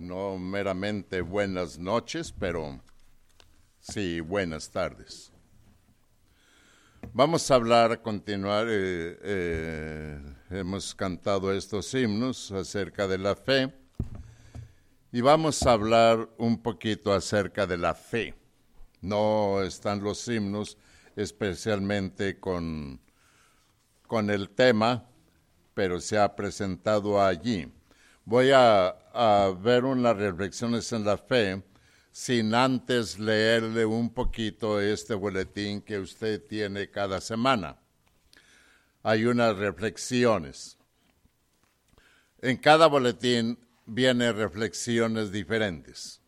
no meramente buenas noches, pero sí buenas tardes. Vamos a hablar, a continuar, eh, eh, hemos cantado estos himnos acerca de la fe y vamos a hablar un poquito acerca de la fe. No están los himnos especialmente con, con el tema, pero se ha presentado allí. Voy a, ver unas reflexiones en la fe sin antes leerle un poquito este boletín que usted tiene cada semana. Hay unas reflexiones. En cada boletín vienen reflexiones diferentes.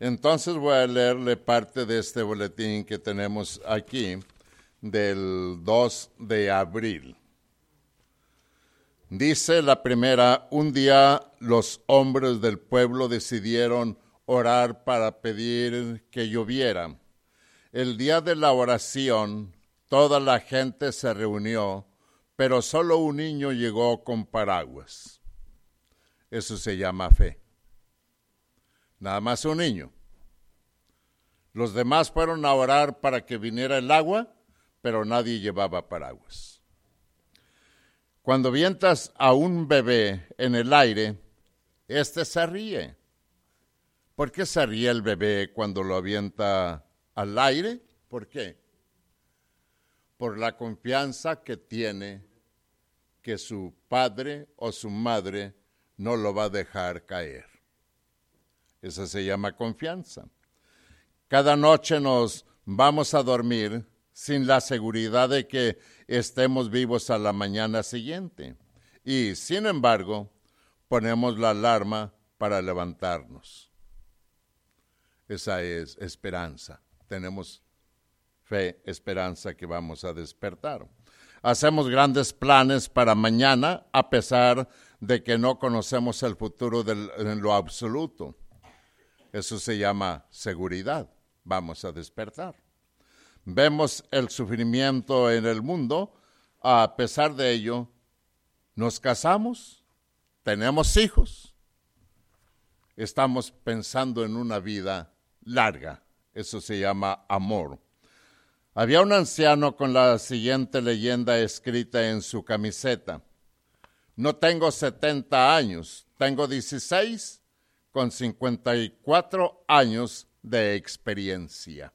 Entonces voy a leerle parte de este boletín que tenemos aquí del 2 de abril. Dice la primera, un día los hombres del pueblo decidieron orar para pedir que lloviera. El día de la oración, toda la gente se reunió, pero solo un niño llegó con paraguas. Eso se llama fe. Nada más un niño. Los demás fueron a orar para que viniera el agua, pero nadie llevaba paraguas. Cuando vientas a un bebé en el aire, éste se ríe. ¿Por qué se ríe el bebé cuando lo avienta al aire? ¿Por qué? Por la confianza que tiene que su padre o su madre no lo va a dejar caer. Esa se llama confianza. Cada noche nos vamos a dormir sin la seguridad de que estemos vivos a la mañana siguiente. Y, sin embargo, ponemos la alarma para levantarnos. Esa es esperanza. Tenemos fe, esperanza que vamos a despertar. Hacemos grandes planes para mañana a pesar de que no conocemos el futuro en lo absoluto. Eso se llama seguridad. Vamos a despertar vemos el sufrimiento en el mundo, a pesar de ello, nos casamos, tenemos hijos, estamos pensando en una vida larga, eso se llama amor. Había un anciano con la siguiente leyenda escrita en su camiseta. No tengo 70 años, tengo 16 con 54 años de experiencia.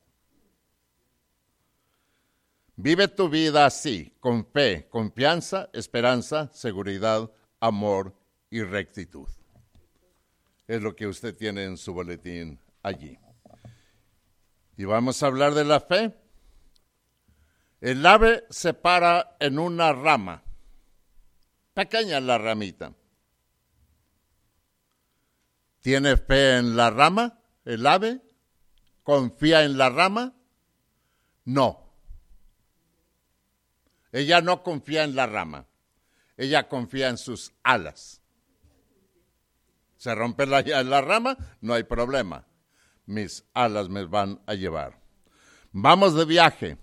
Vive tu vida así, con fe, confianza, esperanza, seguridad, amor y rectitud. Es lo que usted tiene en su boletín allí. Y vamos a hablar de la fe. El ave se para en una rama, pequeña la ramita. ¿Tiene fe en la rama, el ave? ¿Confía en la rama? No ella no confía en la rama, ella confía en sus alas. Se rompe la, la rama, no hay problema. Mis alas me van a llevar. Vamos de viaje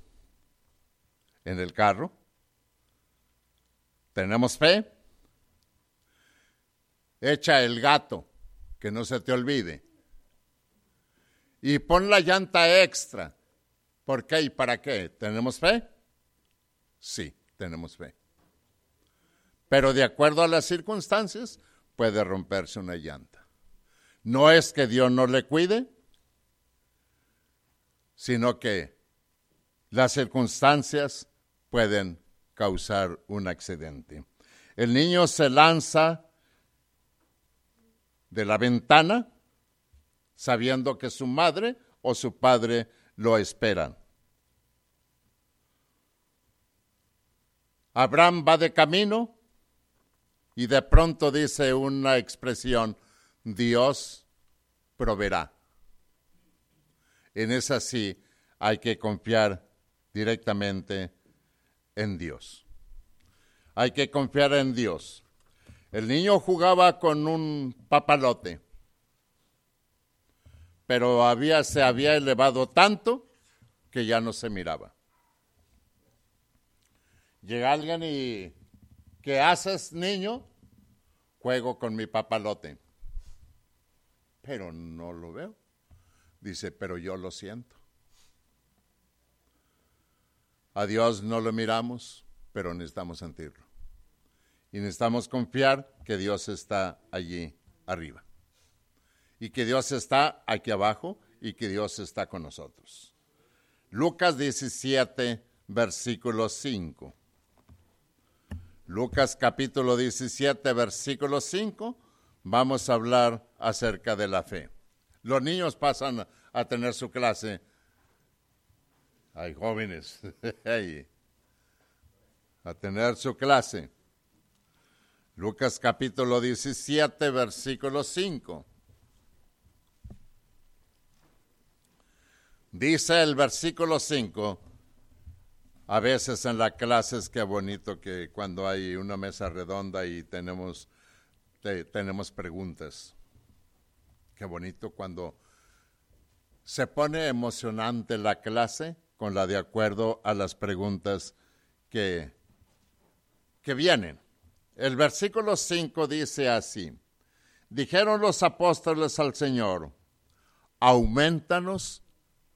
en el carro. ¿Tenemos fe? Echa el gato, que no se te olvide. Y pon la llanta extra. ¿Por qué y para qué? ¿Tenemos fe? Sí, tenemos fe. Pero de acuerdo a las circunstancias, puede romperse una llanta. No es que Dios no le cuide, sino que las circunstancias pueden causar un accidente. El niño se lanza de la ventana sabiendo que su madre o su padre lo esperan. Abraham va de camino y de pronto dice una expresión, Dios proveerá. En esa sí hay que confiar directamente en Dios. Hay que confiar en Dios. El niño jugaba con un papalote, pero había, se había elevado tanto que ya no se miraba. Llega alguien y, ¿qué haces, niño? Juego con mi papalote. pero no lo veo. Dice, pero yo lo siento. A Dios no lo miramos, pero necesitamos sentirlo. Y necesitamos confiar que Dios está allí arriba. Y que Dios está aquí abajo y que Dios está con nosotros. Lucas 17, versículo 5. Lucas capítulo 17, versículo 5, vamos a hablar acerca de la fe. Los niños pasan a tener su clase. Hay jóvenes a tener su clase. Lucas capítulo 17, versículo 5. Dice el versículo 5, a veces en la clase es que bonito que cuando hay una mesa redonda y tenemos, tenemos preguntas. Qué bonito cuando se pone emocionante la clase con la de acuerdo a las preguntas que, que vienen. El versículo 5 dice así, dijeron los apóstoles al Señor, aumentanos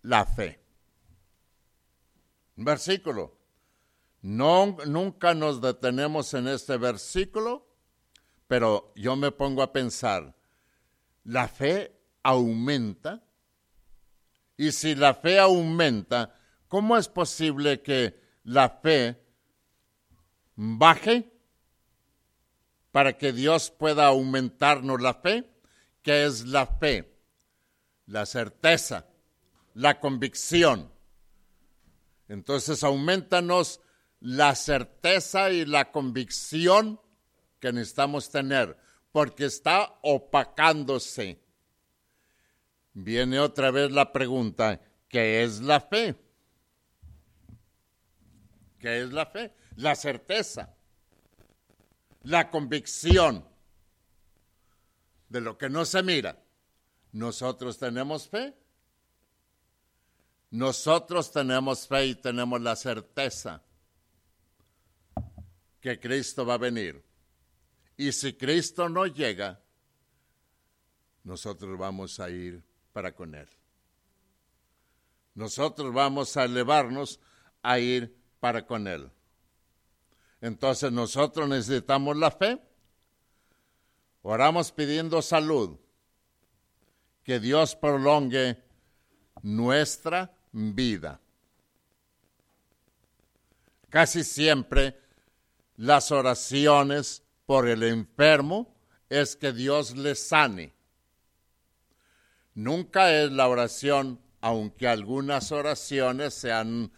la fe versículo. No, nunca nos detenemos en este versículo, pero yo me pongo a pensar, la fe aumenta. Y si la fe aumenta, ¿cómo es posible que la fe baje para que Dios pueda aumentarnos la fe? ¿Qué es la fe? La certeza, la convicción entonces, aumentanos la certeza y la convicción que necesitamos tener, porque está opacándose. Viene otra vez la pregunta, ¿qué es la fe? ¿Qué es la fe? La certeza, la convicción de lo que no se mira. ¿Nosotros tenemos fe? Nosotros tenemos fe y tenemos la certeza que Cristo va a venir. Y si Cristo no llega, nosotros vamos a ir para con Él. Nosotros vamos a elevarnos a ir para con Él. Entonces nosotros necesitamos la fe. Oramos pidiendo salud. Que Dios prolongue nuestra vida. Casi siempre las oraciones por el enfermo es que Dios le sane. Nunca es la oración, aunque algunas oraciones se han,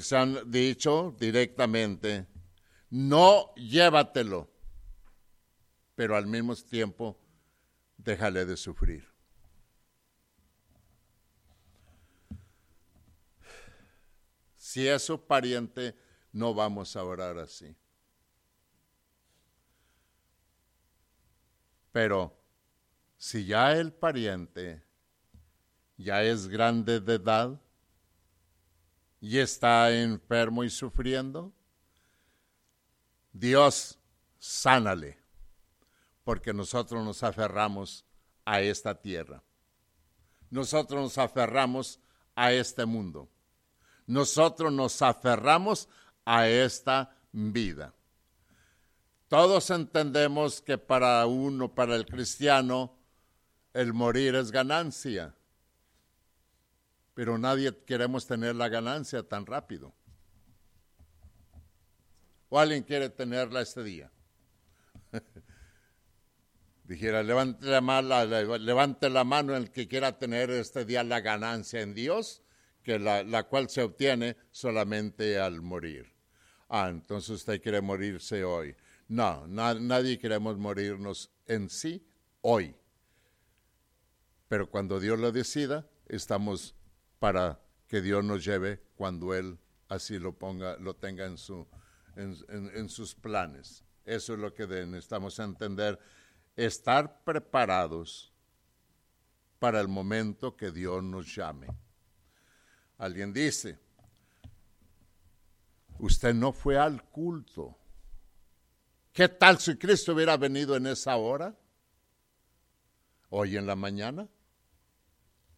se han dicho directamente, no llévatelo, pero al mismo tiempo déjale de sufrir. Si es su pariente, no vamos a orar así. Pero si ya el pariente ya es grande de edad y está enfermo y sufriendo, Dios sánale, porque nosotros nos aferramos a esta tierra. Nosotros nos aferramos a este mundo nosotros nos aferramos a esta vida. Todos entendemos que para uno, para el cristiano, el morir es ganancia, pero nadie queremos tener la ganancia tan rápido. ¿O alguien quiere tenerla este día? Dijera, levante la, mano, levante la mano el que quiera tener este día la ganancia en Dios que la, cual se obtiene solamente al morir. Ah, entonces usted quiere morirse hoy. No, nadie queremos morirnos en sí hoy. Pero cuando Dios lo decida, estamos para que Dios nos lleve cuando Él así lo ponga, lo tenga en, su, en sus planes. Eso es lo que necesitamos entender. Estar preparados para el momento que Dios nos llame. Alguien dice, usted no fue al culto. ¿Qué tal si Cristo hubiera venido en esa hora? Hoy en la mañana,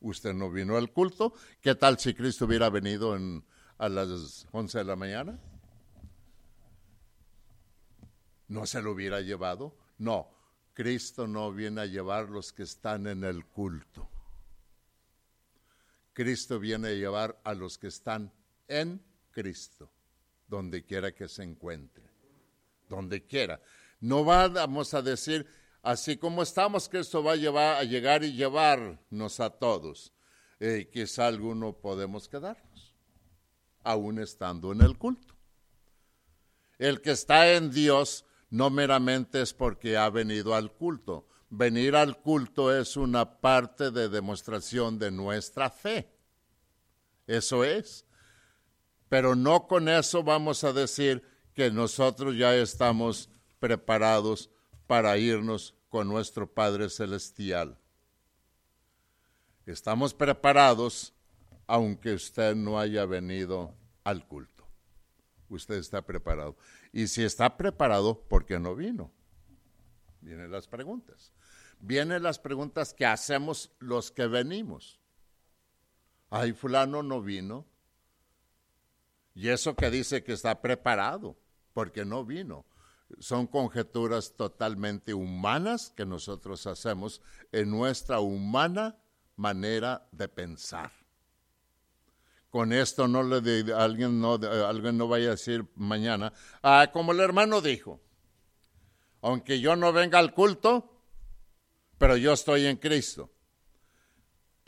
usted no vino al culto. ¿Qué tal si Cristo hubiera venido en, a las 11 de la mañana? ¿No se lo hubiera llevado? No, Cristo no viene a llevar los que están en el culto. Cristo viene a llevar a los que están en Cristo, donde quiera que se encuentre, donde quiera. No vamos a decir, así como estamos, esto va a, llevar, a llegar y llevarnos a todos. Eh, quizá alguno podemos quedarnos, aún estando en el culto. El que está en Dios no meramente es porque ha venido al culto. Venir al culto es una parte de demostración de nuestra fe. Eso es. Pero no con eso vamos a decir que nosotros ya estamos preparados para irnos con nuestro Padre Celestial. Estamos preparados aunque usted no haya venido al culto. Usted está preparado. Y si está preparado, ¿por qué no vino? Vienen las preguntas. Vienen las preguntas que hacemos los que venimos. Ay, fulano no vino. Y eso que dice que está preparado, porque no vino. Son conjeturas totalmente humanas que nosotros hacemos en nuestra humana manera de pensar. Con esto no le alguien no alguien no vaya a decir mañana, ah, como el hermano dijo, aunque yo no venga al culto, pero yo estoy en Cristo,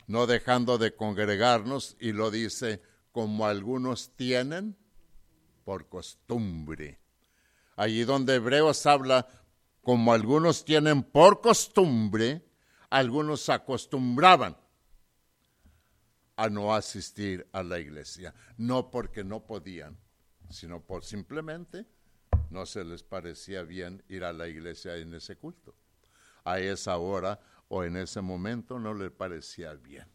no dejando de congregarnos y lo dice como algunos tienen por costumbre. Allí donde Hebreos habla como algunos tienen por costumbre, algunos acostumbraban a no asistir a la iglesia, no porque no podían, sino por simplemente no se les parecía bien ir a la iglesia en ese culto. A esa hora o en ese momento no les parecía bien.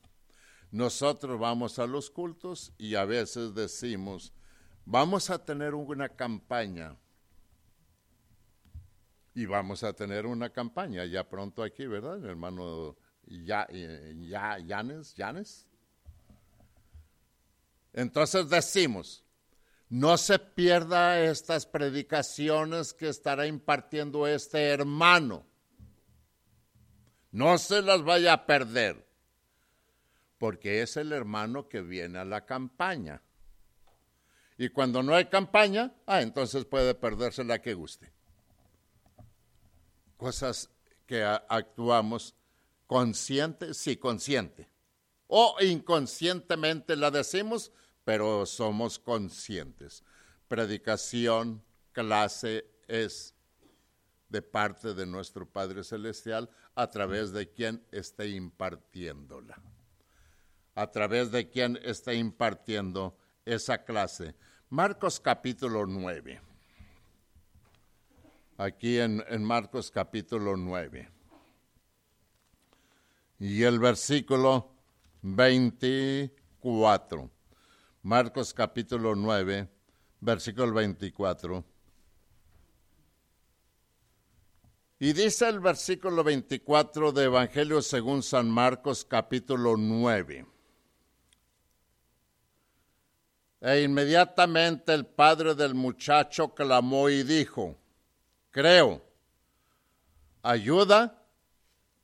Nosotros vamos a los cultos y a veces decimos, vamos a tener una campaña. Y vamos a tener una campaña ya pronto aquí, ¿verdad? hermano ya, ya, Yanes, Yanes. Entonces decimos, no se pierda estas predicaciones que estará impartiendo este hermano. No se las vaya a perder, porque es el hermano que viene a la campaña. Y cuando no hay campaña, ah, entonces puede perderse la que guste. Cosas que actuamos consciente, sí, consciente. O inconscientemente la decimos, pero somos conscientes. Predicación, clase es de parte de nuestro Padre Celestial a través de quien esté impartiéndola. A través de quien esté impartiendo esa clase. Marcos capítulo 9. Aquí en, en Marcos capítulo 9. Y el versículo 24. Marcos capítulo 9, versículo 24. Y dice el versículo 24 de Evangelio según San Marcos capítulo 9. E inmediatamente el padre del muchacho clamó y dijo, creo, ayuda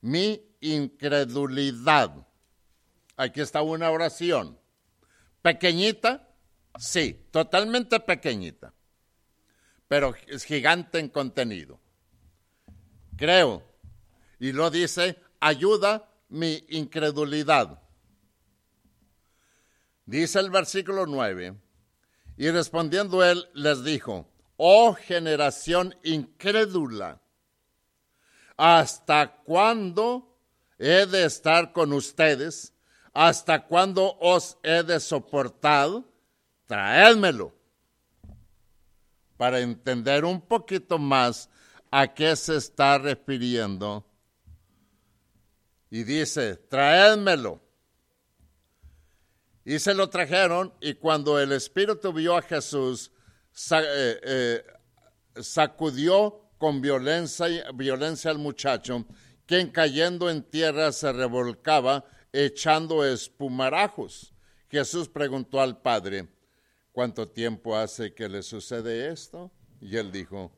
mi incredulidad. Aquí está una oración. Pequeñita, sí, totalmente pequeñita, pero es gigante en contenido. Creo, y lo dice, ayuda mi incredulidad. Dice el versículo 9, y respondiendo él les dijo, oh generación incrédula, ¿hasta cuándo he de estar con ustedes? ¿Hasta cuándo os he de soportar? Traédmelo. Para entender un poquito más a qué se está refiriendo. Y dice, traédmelo. Y se lo trajeron y cuando el Espíritu vio a Jesús, eh, eh, sacudió con violencia, violencia al muchacho quien cayendo en tierra se revolcaba echando espumarajos. Jesús preguntó al Padre, ¿cuánto tiempo hace que le sucede esto? Y él dijo,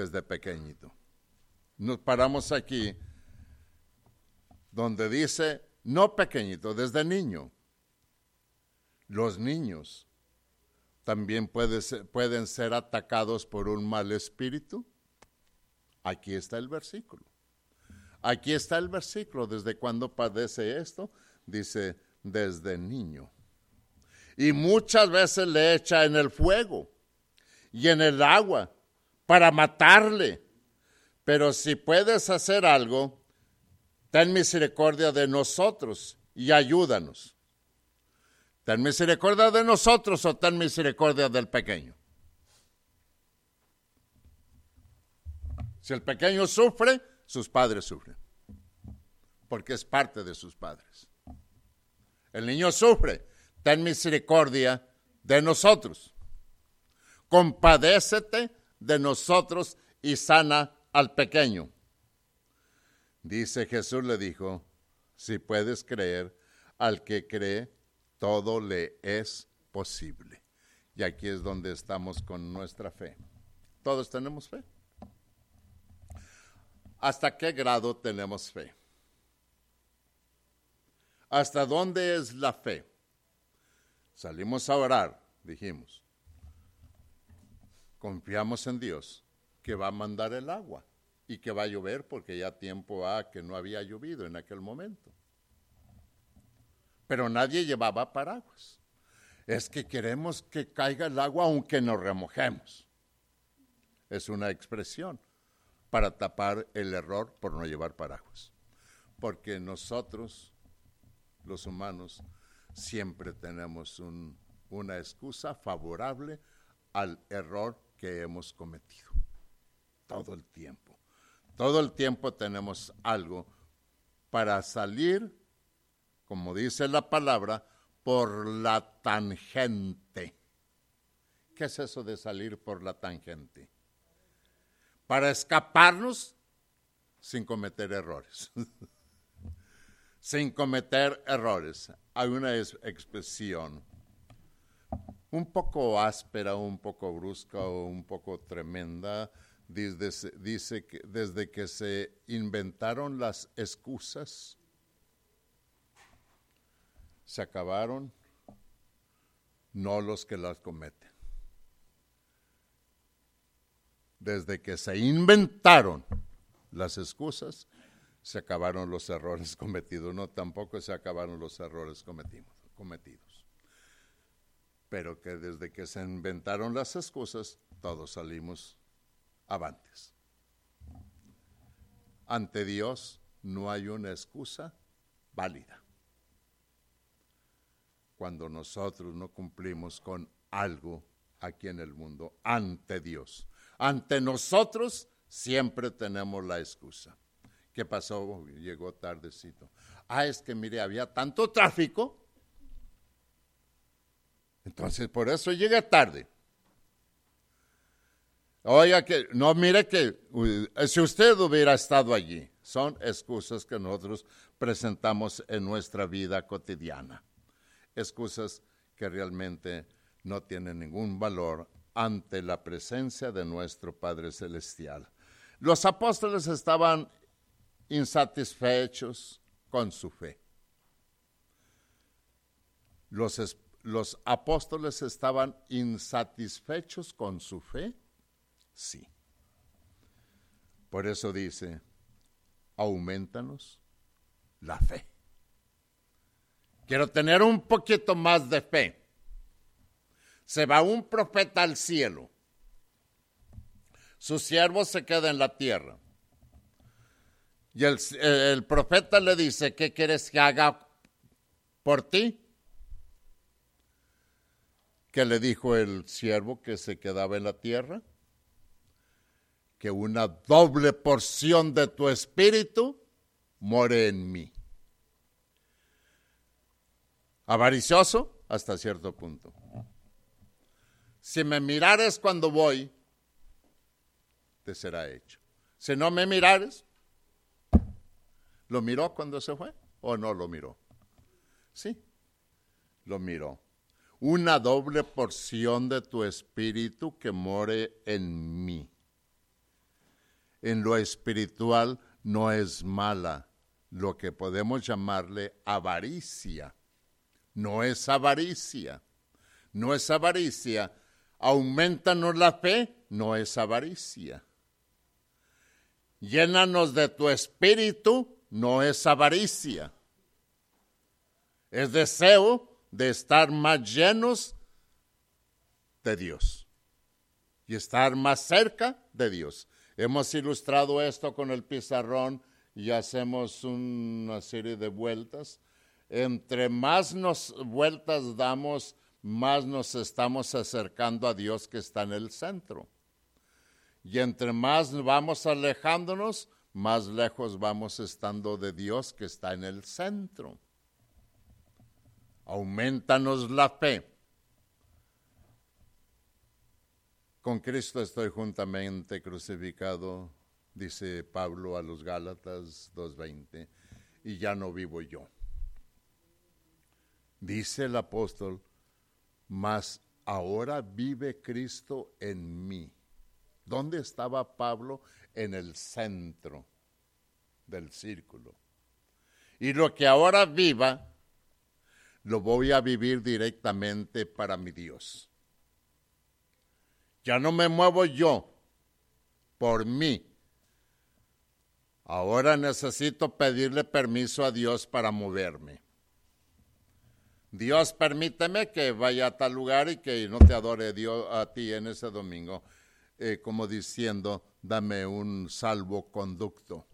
desde pequeñito. Nos paramos aquí donde dice, no pequeñito, desde niño. Los niños también pueden ser atacados por un mal espíritu. Aquí está el versículo. Aquí está el versículo. ¿Desde cuándo padece esto? Dice, desde niño. Y muchas veces le echa en el fuego y en el agua para matarle. Pero si puedes hacer algo, ten misericordia de nosotros y ayúdanos. Ten misericordia de nosotros o ten misericordia del pequeño. Si el pequeño sufre, sus padres sufren, porque es parte de sus padres. El niño sufre, ten misericordia de nosotros. Compadécete de nosotros y sana al pequeño. Dice Jesús le dijo, si puedes creer, al que cree, todo le es posible. Y aquí es donde estamos con nuestra fe. Todos tenemos fe. ¿Hasta qué grado tenemos fe? ¿Hasta dónde es la fe? Salimos a orar, dijimos. Confiamos en Dios que va a mandar el agua y que va a llover porque ya tiempo ha que no había llovido en aquel momento. Pero nadie llevaba paraguas. Es que queremos que caiga el agua aunque nos remojemos. Es una expresión para tapar el error por no llevar paraguas. Porque nosotros, los humanos, siempre tenemos una excusa favorable al error que hemos cometido. Todo el tiempo. Todo el tiempo tenemos algo para salir, como dice la palabra, por la tangente. ¿Qué es eso de salir por la tangente? para escaparnos sin cometer errores. sin cometer errores. Hay una expresión un poco áspera, un poco brusca o un poco tremenda. Dice, dice que desde que se inventaron las excusas, se acabaron, no los que las cometen. desde que se inventaron las excusas, se acabaron los errores cometidos. No, tampoco se acabaron los errores cometidos. Pero que desde que se inventaron las excusas, todos salimos avantes. Ante Dios no hay una excusa válida. Cuando nosotros no cumplimos con algo aquí en el mundo, ante Dios ante nosotros siempre tenemos la excusa. ¿Qué pasó? Llegó tardecito. Ah, es que mire, había tanto tráfico. Entonces, por eso llegué tarde. Oiga, que no, mire que si usted hubiera estado allí, son excusas que nosotros presentamos en nuestra vida cotidiana. Excusas que realmente no tienen ningún valor ante la presencia de nuestro Padre Celestial. Los apóstoles estaban insatisfechos con su fe. Los, los apóstoles estaban insatisfechos con su fe, sí. Por eso dice, aumentanos la fe. Quiero tener un poquito más de fe se va un profeta al cielo, su siervo se queda en la tierra. Y el, profeta le dice, ¿qué quieres que haga por ti? ¿Qué le dijo el siervo que se quedaba en la tierra? Que una doble porción de tu espíritu more en mí. Avaricioso hasta cierto punto. Si me mirares cuando voy, te será hecho. Si no me mirares, ¿Lo miró cuando se fue o no lo miró? Sí, lo miró. Una doble porción de tu espíritu que more en mí. En lo espiritual no es mala, lo que podemos llamarle avaricia. No es avaricia. No es avaricia. Aumentanos la fe, no es avaricia. Llénanos de tu espíritu, no es avaricia. Es deseo de estar más llenos de Dios y estar más cerca de Dios. Hemos ilustrado esto con el pizarrón y hacemos una serie de vueltas. Entre más nos vueltas damos, más nos estamos acercando a Dios que está en el centro. Y entre más vamos alejándonos, más lejos vamos estando de Dios que está en el centro. Aumentanos la fe. Con Cristo estoy juntamente crucificado, dice Pablo a los Gálatas 2.20, y ya no vivo yo. Dice el apóstol, mas ahora vive Cristo en mí. ¿Dónde estaba Pablo? En el centro del círculo. Y lo que ahora viva, lo voy a vivir directamente para mi Dios. Ya no me muevo yo por mí. Ahora necesito pedirle permiso a Dios para moverme. Dios permíteme que vaya a tal lugar y que no te adore Dios a ti en ese domingo, eh, como diciendo, dame un salvoconducto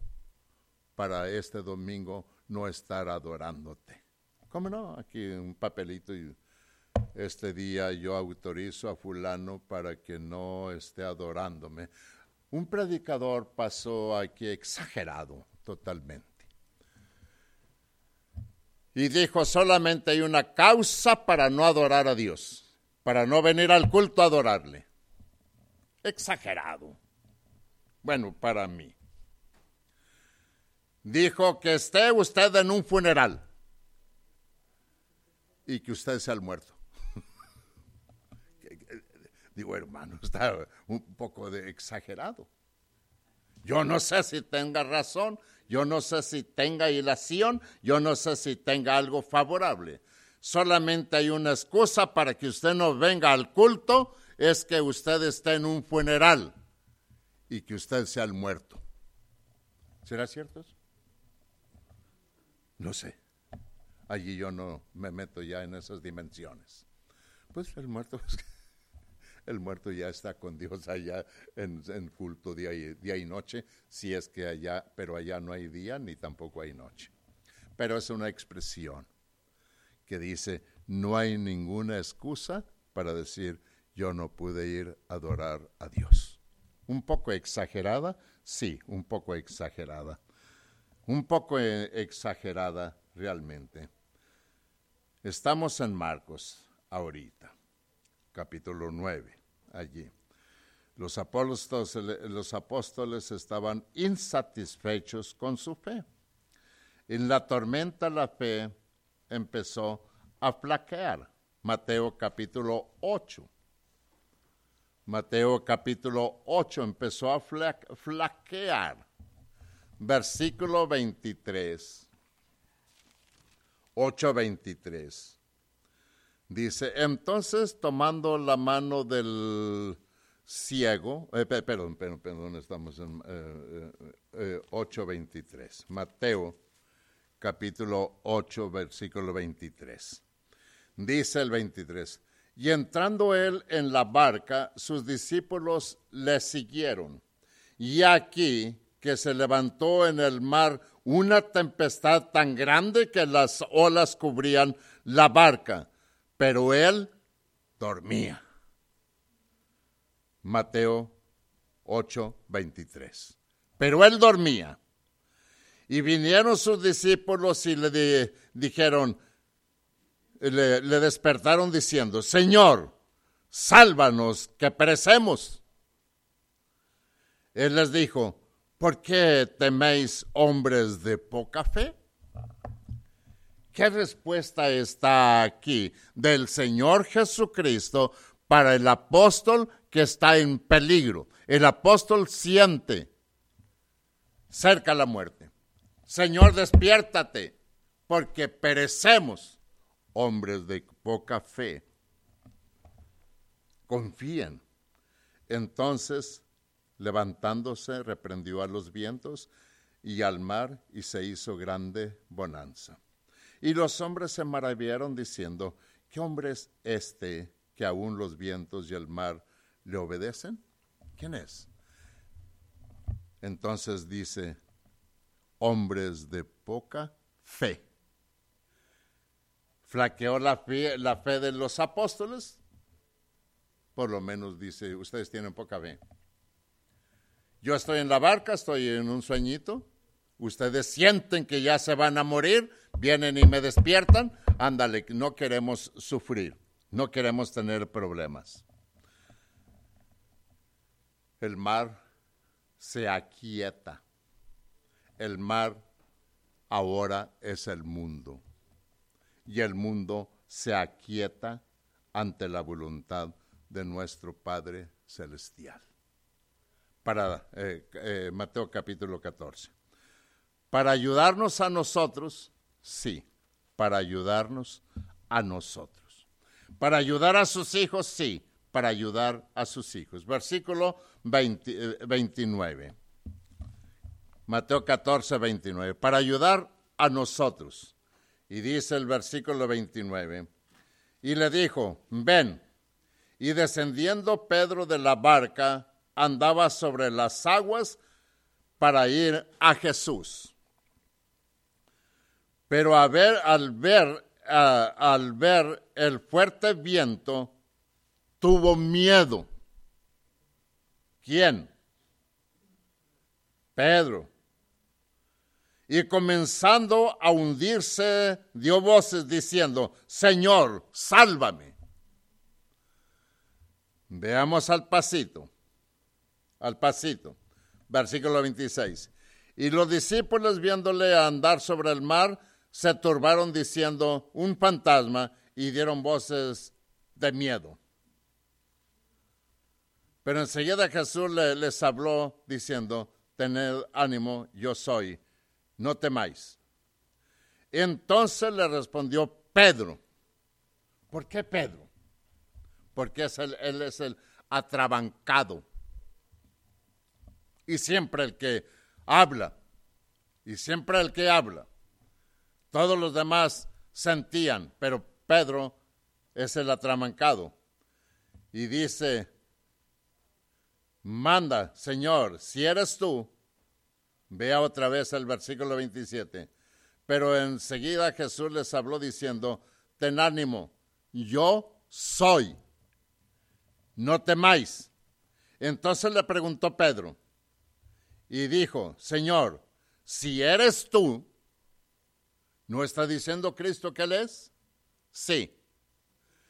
para este domingo no estar adorándote. ¿Cómo no? Aquí un papelito y este día yo autorizo a fulano para que no esté adorándome. Un predicador pasó aquí exagerado totalmente y dijo, solamente hay una causa para no adorar a Dios, para no venir al culto a adorarle. Exagerado. Bueno, para mí. Dijo que esté usted en un funeral y que usted sea el muerto. Digo, hermano, está un poco exagerado. Yo no sé si tenga razón, yo no sé si tenga ilación, yo no sé si tenga algo favorable. Solamente hay una excusa para que usted no venga al culto, es que usted esté en un funeral y que usted sea el muerto. ¿Será cierto eso? No sé. Allí yo no me meto ya en esas dimensiones. Pues el muerto el muerto ya está con Dios allá en, culto día y, día y noche, si es que allá, pero allá no hay día ni tampoco hay noche. Pero es una expresión que dice, no hay ninguna excusa para decir, yo no pude ir a adorar a Dios. Un poco exagerada, sí, un poco exagerada. Un poco eh, exagerada realmente. Estamos en Marcos ahorita, capítulo 9 allí. Los apóstoles, estaban insatisfechos con su fe. En la tormenta la fe empezó a flaquear. Mateo capítulo 8. Mateo capítulo 8 empezó a flaquear. Versículo 23. 8.23. Dice, entonces tomando la mano del ciego, eh, perdón, perdón, perdón, estamos en 8.23, eh, eh, Mateo capítulo 8, versículo 23. Dice el 23, y entrando él en la barca, sus discípulos le siguieron. Y aquí que se levantó en el mar una tempestad tan grande que las olas cubrían la barca pero él dormía. Mateo 8, 23. Pero él dormía. Y vinieron sus discípulos y le dijeron, le despertaron diciendo, Señor, sálvanos que perecemos. Él les dijo, ¿Por qué teméis hombres de poca fe? ¿Qué respuesta está aquí del Señor Jesucristo para el apóstol que está en peligro? El apóstol siente cerca la muerte. Señor, despiértate, porque perecemos, hombres de poca fe. Confíen. Entonces, levantándose, reprendió a los vientos y al mar y se hizo grande bonanza. Y los hombres se maravillaron diciendo, ¿qué hombre es este que aún los vientos y el mar le obedecen? ¿Quién es? Entonces dice, hombres de poca fe. ¿Flaqueó la fe, la fe de los apóstoles? Por lo menos dice, ustedes tienen poca fe. Yo estoy en la barca, estoy en un sueñito, ustedes sienten que ya se van a morir, vienen y me despiertan, ándale, no queremos sufrir, no queremos tener problemas. El mar se aquieta. El mar ahora es el mundo. Y el mundo se aquieta ante la voluntad de nuestro Padre Celestial. Para eh, eh, Mateo capítulo 14. Para ayudarnos a nosotros, sí, para ayudarnos a nosotros. Para ayudar a sus hijos, sí, para ayudar a sus hijos. Versículo 29. Eh, Mateo 14, 29. Para ayudar a nosotros. Y dice el versículo 29. Y le dijo, ven. Y descendiendo Pedro de la barca, andaba sobre las aguas para ir a Jesús. Pero a ver, al ver, al ver el fuerte viento, tuvo miedo. ¿Quién? Pedro. Y comenzando a hundirse, dio voces diciendo, Señor, sálvame. Veamos al pasito, al pasito, versículo 26. Y los discípulos viéndole andar sobre el mar, se turbaron diciendo, un fantasma, y dieron voces de miedo. Pero enseguida Jesús les habló diciendo, tened ánimo, yo soy, no temáis. Entonces le respondió Pedro. ¿Por qué Pedro? Porque es él es el atrabancado. Y siempre el que habla, y siempre el que habla. Todos los demás sentían, pero Pedro es el atrabancado. Y dice, manda, Señor, si eres tú, vea otra vez el versículo 27. Pero enseguida Jesús les habló diciendo, ten ánimo, yo soy, no temáis. Entonces le preguntó Pedro y dijo, Señor, si eres tú, ¿no está diciendo Cristo que Él es? Sí.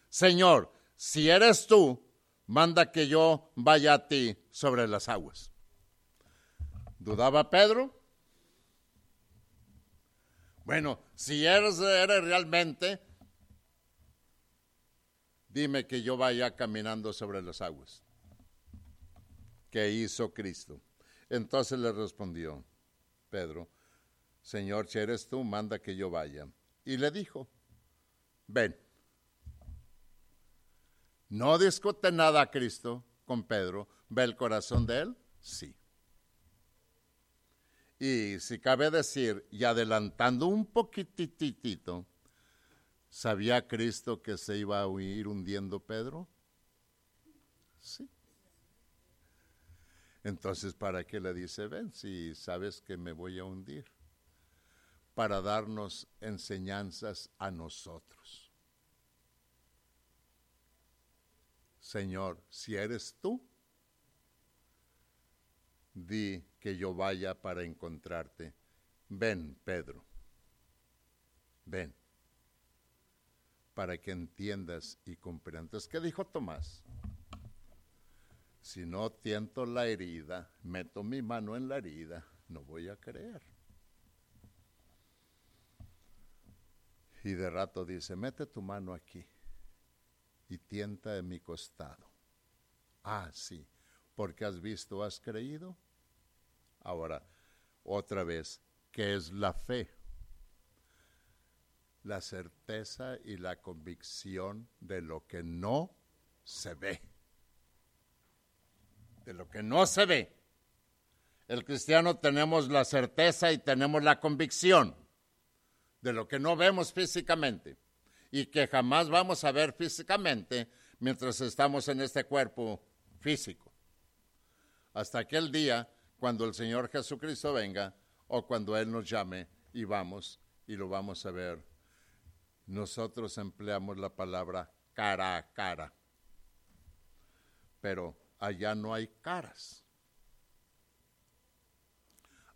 Señor, si eres tú, manda que yo vaya a ti sobre las aguas. ¿Dudaba Pedro? Bueno, si eres, eres realmente, dime que yo vaya caminando sobre las aguas. ¿Qué hizo Cristo? Entonces le respondió Pedro, Señor, si eres tú, manda que yo vaya. Y le dijo, ven. No discute nada a Cristo con Pedro. ¿Ve el corazón de él? Sí. Y si cabe decir, y adelantando un poquititito, ¿sabía Cristo que se iba a ir hundiendo Pedro? Sí. Entonces, ¿para qué le dice, ven, si sabes que me voy a hundir? Para darnos enseñanzas a nosotros. Señor, si eres tú, di que yo vaya para encontrarte. Ven, Pedro, ven, para que entiendas y comprendas. ¿Qué dijo Tomás? Si no tiento la herida, meto mi mano en la herida, no voy a creer. Y de rato dice, mete tu mano aquí y tienta en mi costado. Ah, sí, porque has visto, has creído. Ahora, otra vez, ¿qué es la fe? La certeza y la convicción de lo que no se ve. De lo que no se ve. El cristiano tenemos la certeza y tenemos la convicción de lo que no vemos físicamente y que jamás vamos a ver físicamente mientras estamos en este cuerpo físico. Hasta aquel día cuando el Señor Jesucristo venga o cuando Él nos llame y vamos y lo vamos a ver. Nosotros empleamos la palabra cara a cara, pero allá no hay caras.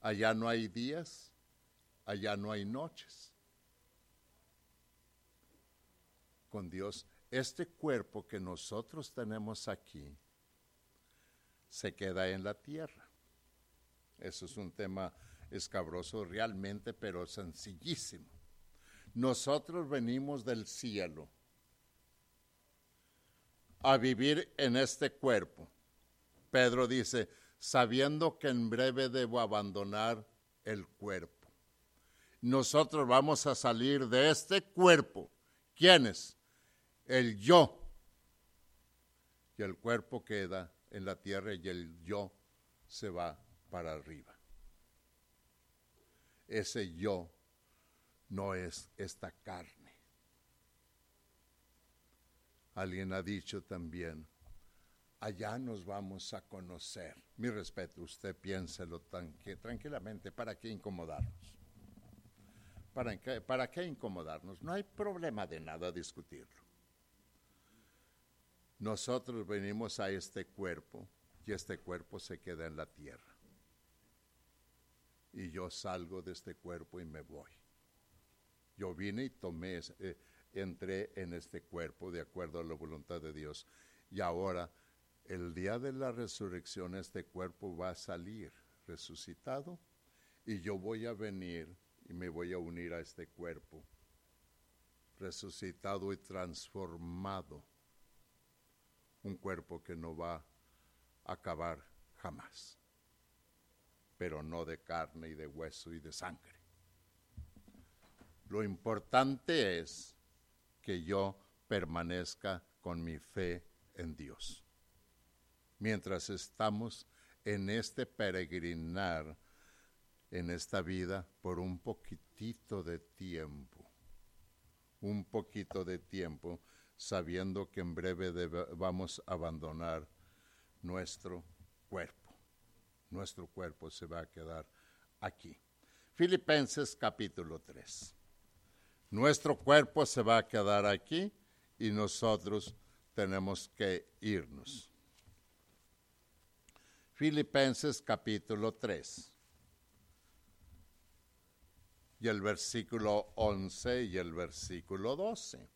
Allá no hay días, allá no hay noches. Con Dios, este cuerpo que nosotros tenemos aquí se queda en la tierra. Eso es un tema escabroso realmente, pero sencillísimo. Nosotros venimos del cielo a vivir en este cuerpo. Pedro dice, sabiendo que en breve debo abandonar el cuerpo. Nosotros vamos a salir de este cuerpo. ¿Quiénes? El yo. Y el cuerpo queda en la tierra y el yo se va para arriba. Ese yo no es esta carne. Alguien ha dicho también, allá nos vamos a conocer. Mi respeto, usted piénselo tranquilamente, ¿para qué incomodarnos? ¿Para qué, ¿Para qué incomodarnos? No hay problema de nada discutirlo. Nosotros venimos a este cuerpo y este cuerpo se queda en la tierra. Y yo salgo de este cuerpo y me voy. Yo vine y tomé, eh, entré en este cuerpo de acuerdo a la voluntad de Dios. Y ahora el día de la resurrección este cuerpo va a salir resucitado y yo voy a venir y me voy a unir a este cuerpo resucitado y transformado. Un cuerpo que no va a acabar jamás, pero no de carne y de hueso y de sangre. Lo importante es que yo permanezca con mi fe en Dios mientras estamos en este peregrinar en esta vida por un poquitito de tiempo, un poquito de tiempo, sabiendo que en breve vamos a abandonar nuestro cuerpo. Nuestro cuerpo se va a quedar aquí. Filipenses capítulo 3. Nuestro cuerpo se va a quedar aquí y nosotros tenemos que irnos. Filipenses capítulo 3. Y el versículo 11 y el versículo 12.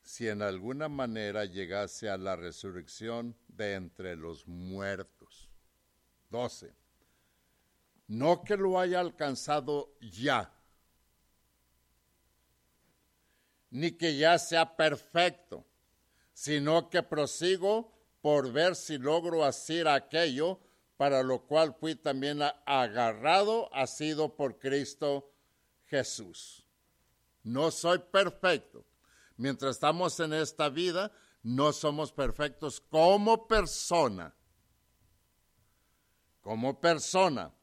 Si en alguna manera llegase a la resurrección de entre los muertos. 12. No que lo haya alcanzado ya, ni que ya sea perfecto, sino que prosigo por ver si logro hacer aquello para lo cual fui también agarrado, ha sido por Cristo Jesús. No soy perfecto. Mientras estamos en esta vida, no somos perfectos como persona. Como persona.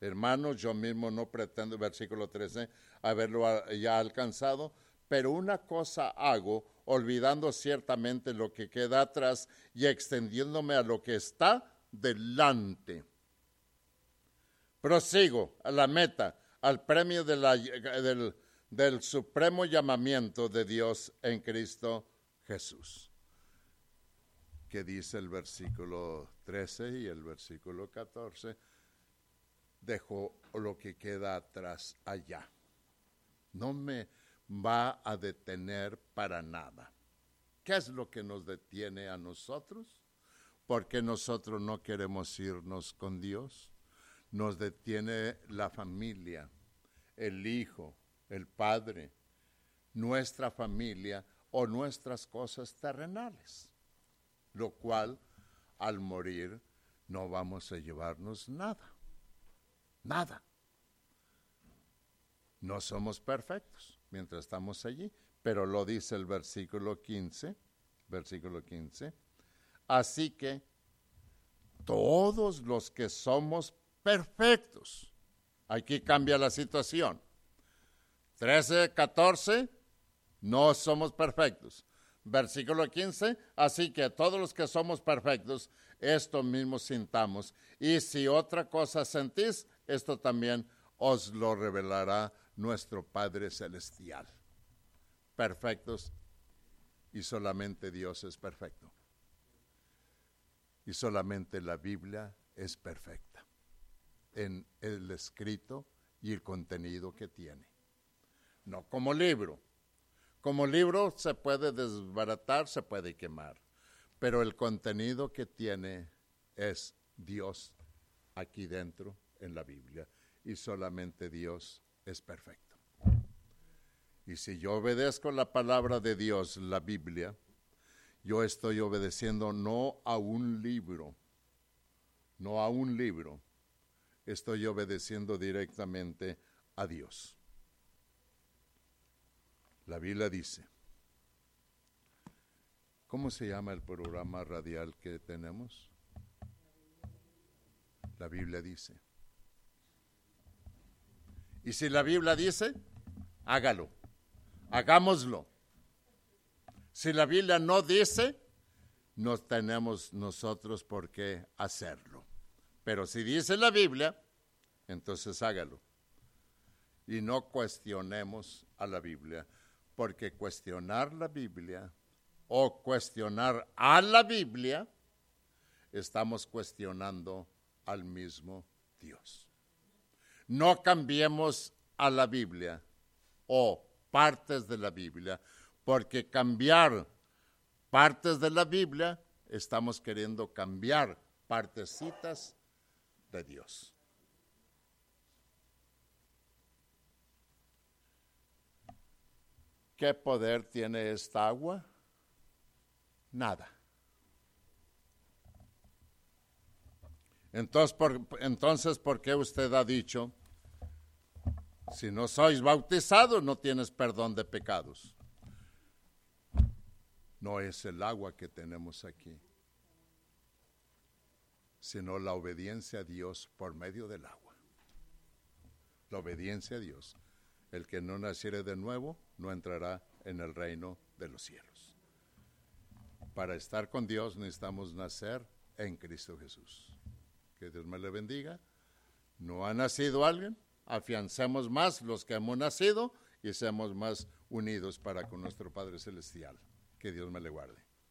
Hermanos, yo mismo no pretendo, versículo 13, haberlo ya alcanzado, pero una cosa hago, olvidando ciertamente lo que queda atrás y extendiéndome a lo que está delante. Prosigo a la meta, al premio del, supremo llamamiento de Dios en Cristo Jesús. Que dice el versículo 13 y el versículo 14, dejo lo que queda atrás allá. No me va a detener para nada. ¿Qué es lo que nos detiene a nosotros? Porque nosotros no queremos irnos con Dios. Nos detiene la familia, el hijo, el padre, nuestra familia o nuestras cosas terrenales, lo cual al morir no vamos a llevarnos nada, nada. No somos perfectos mientras estamos allí, pero lo dice el versículo 15, versículo 15. Así que todos los que somos perfectos, aquí cambia la situación. 13, 14, no somos perfectos. Versículo 15, así que todos los que somos perfectos, esto mismo sintamos. Y si otra cosa sentís, esto también os lo revelará nuestro Padre Celestial. Perfectos y solamente Dios es perfecto. Y solamente la Biblia es perfecta en el escrito y el contenido que tiene. No como libro. Como libro se puede desbaratar, se puede quemar, pero el contenido que tiene es Dios aquí dentro en la Biblia y solamente Dios es perfecto. Y si yo obedezco la palabra de Dios, la Biblia, yo estoy obedeciendo no a un libro, no a un libro, estoy obedeciendo directamente a Dios. La Biblia dice, ¿cómo se llama el programa radial que tenemos? La Biblia dice. Y si la Biblia dice, hágalo, hagámoslo. Si la Biblia no dice, no tenemos nosotros por qué hacerlo. Pero si dice la Biblia, entonces hágalo. Y no cuestionemos a la Biblia, porque cuestionar la Biblia o cuestionar a la Biblia, estamos cuestionando al mismo Dios. No cambiemos a la Biblia o partes de la Biblia, porque cambiar partes de la Biblia, estamos queriendo cambiar partecitas de Dios. ¿Qué poder tiene esta agua? Nada. Entonces por, entonces, ¿por qué usted ha dicho si no sois bautizados, no tienes perdón de pecados. No es el agua que tenemos aquí, sino la obediencia a Dios por medio del agua. La obediencia a Dios. El que no naciere de nuevo no entrará en el reino de los cielos. Para estar con Dios necesitamos nacer en Cristo Jesús. Que Dios me le bendiga. ¿No ha nacido alguien? Afiancemos más los que hemos nacido y seamos más unidos para con nuestro Padre Celestial. Que Dios me le guarde.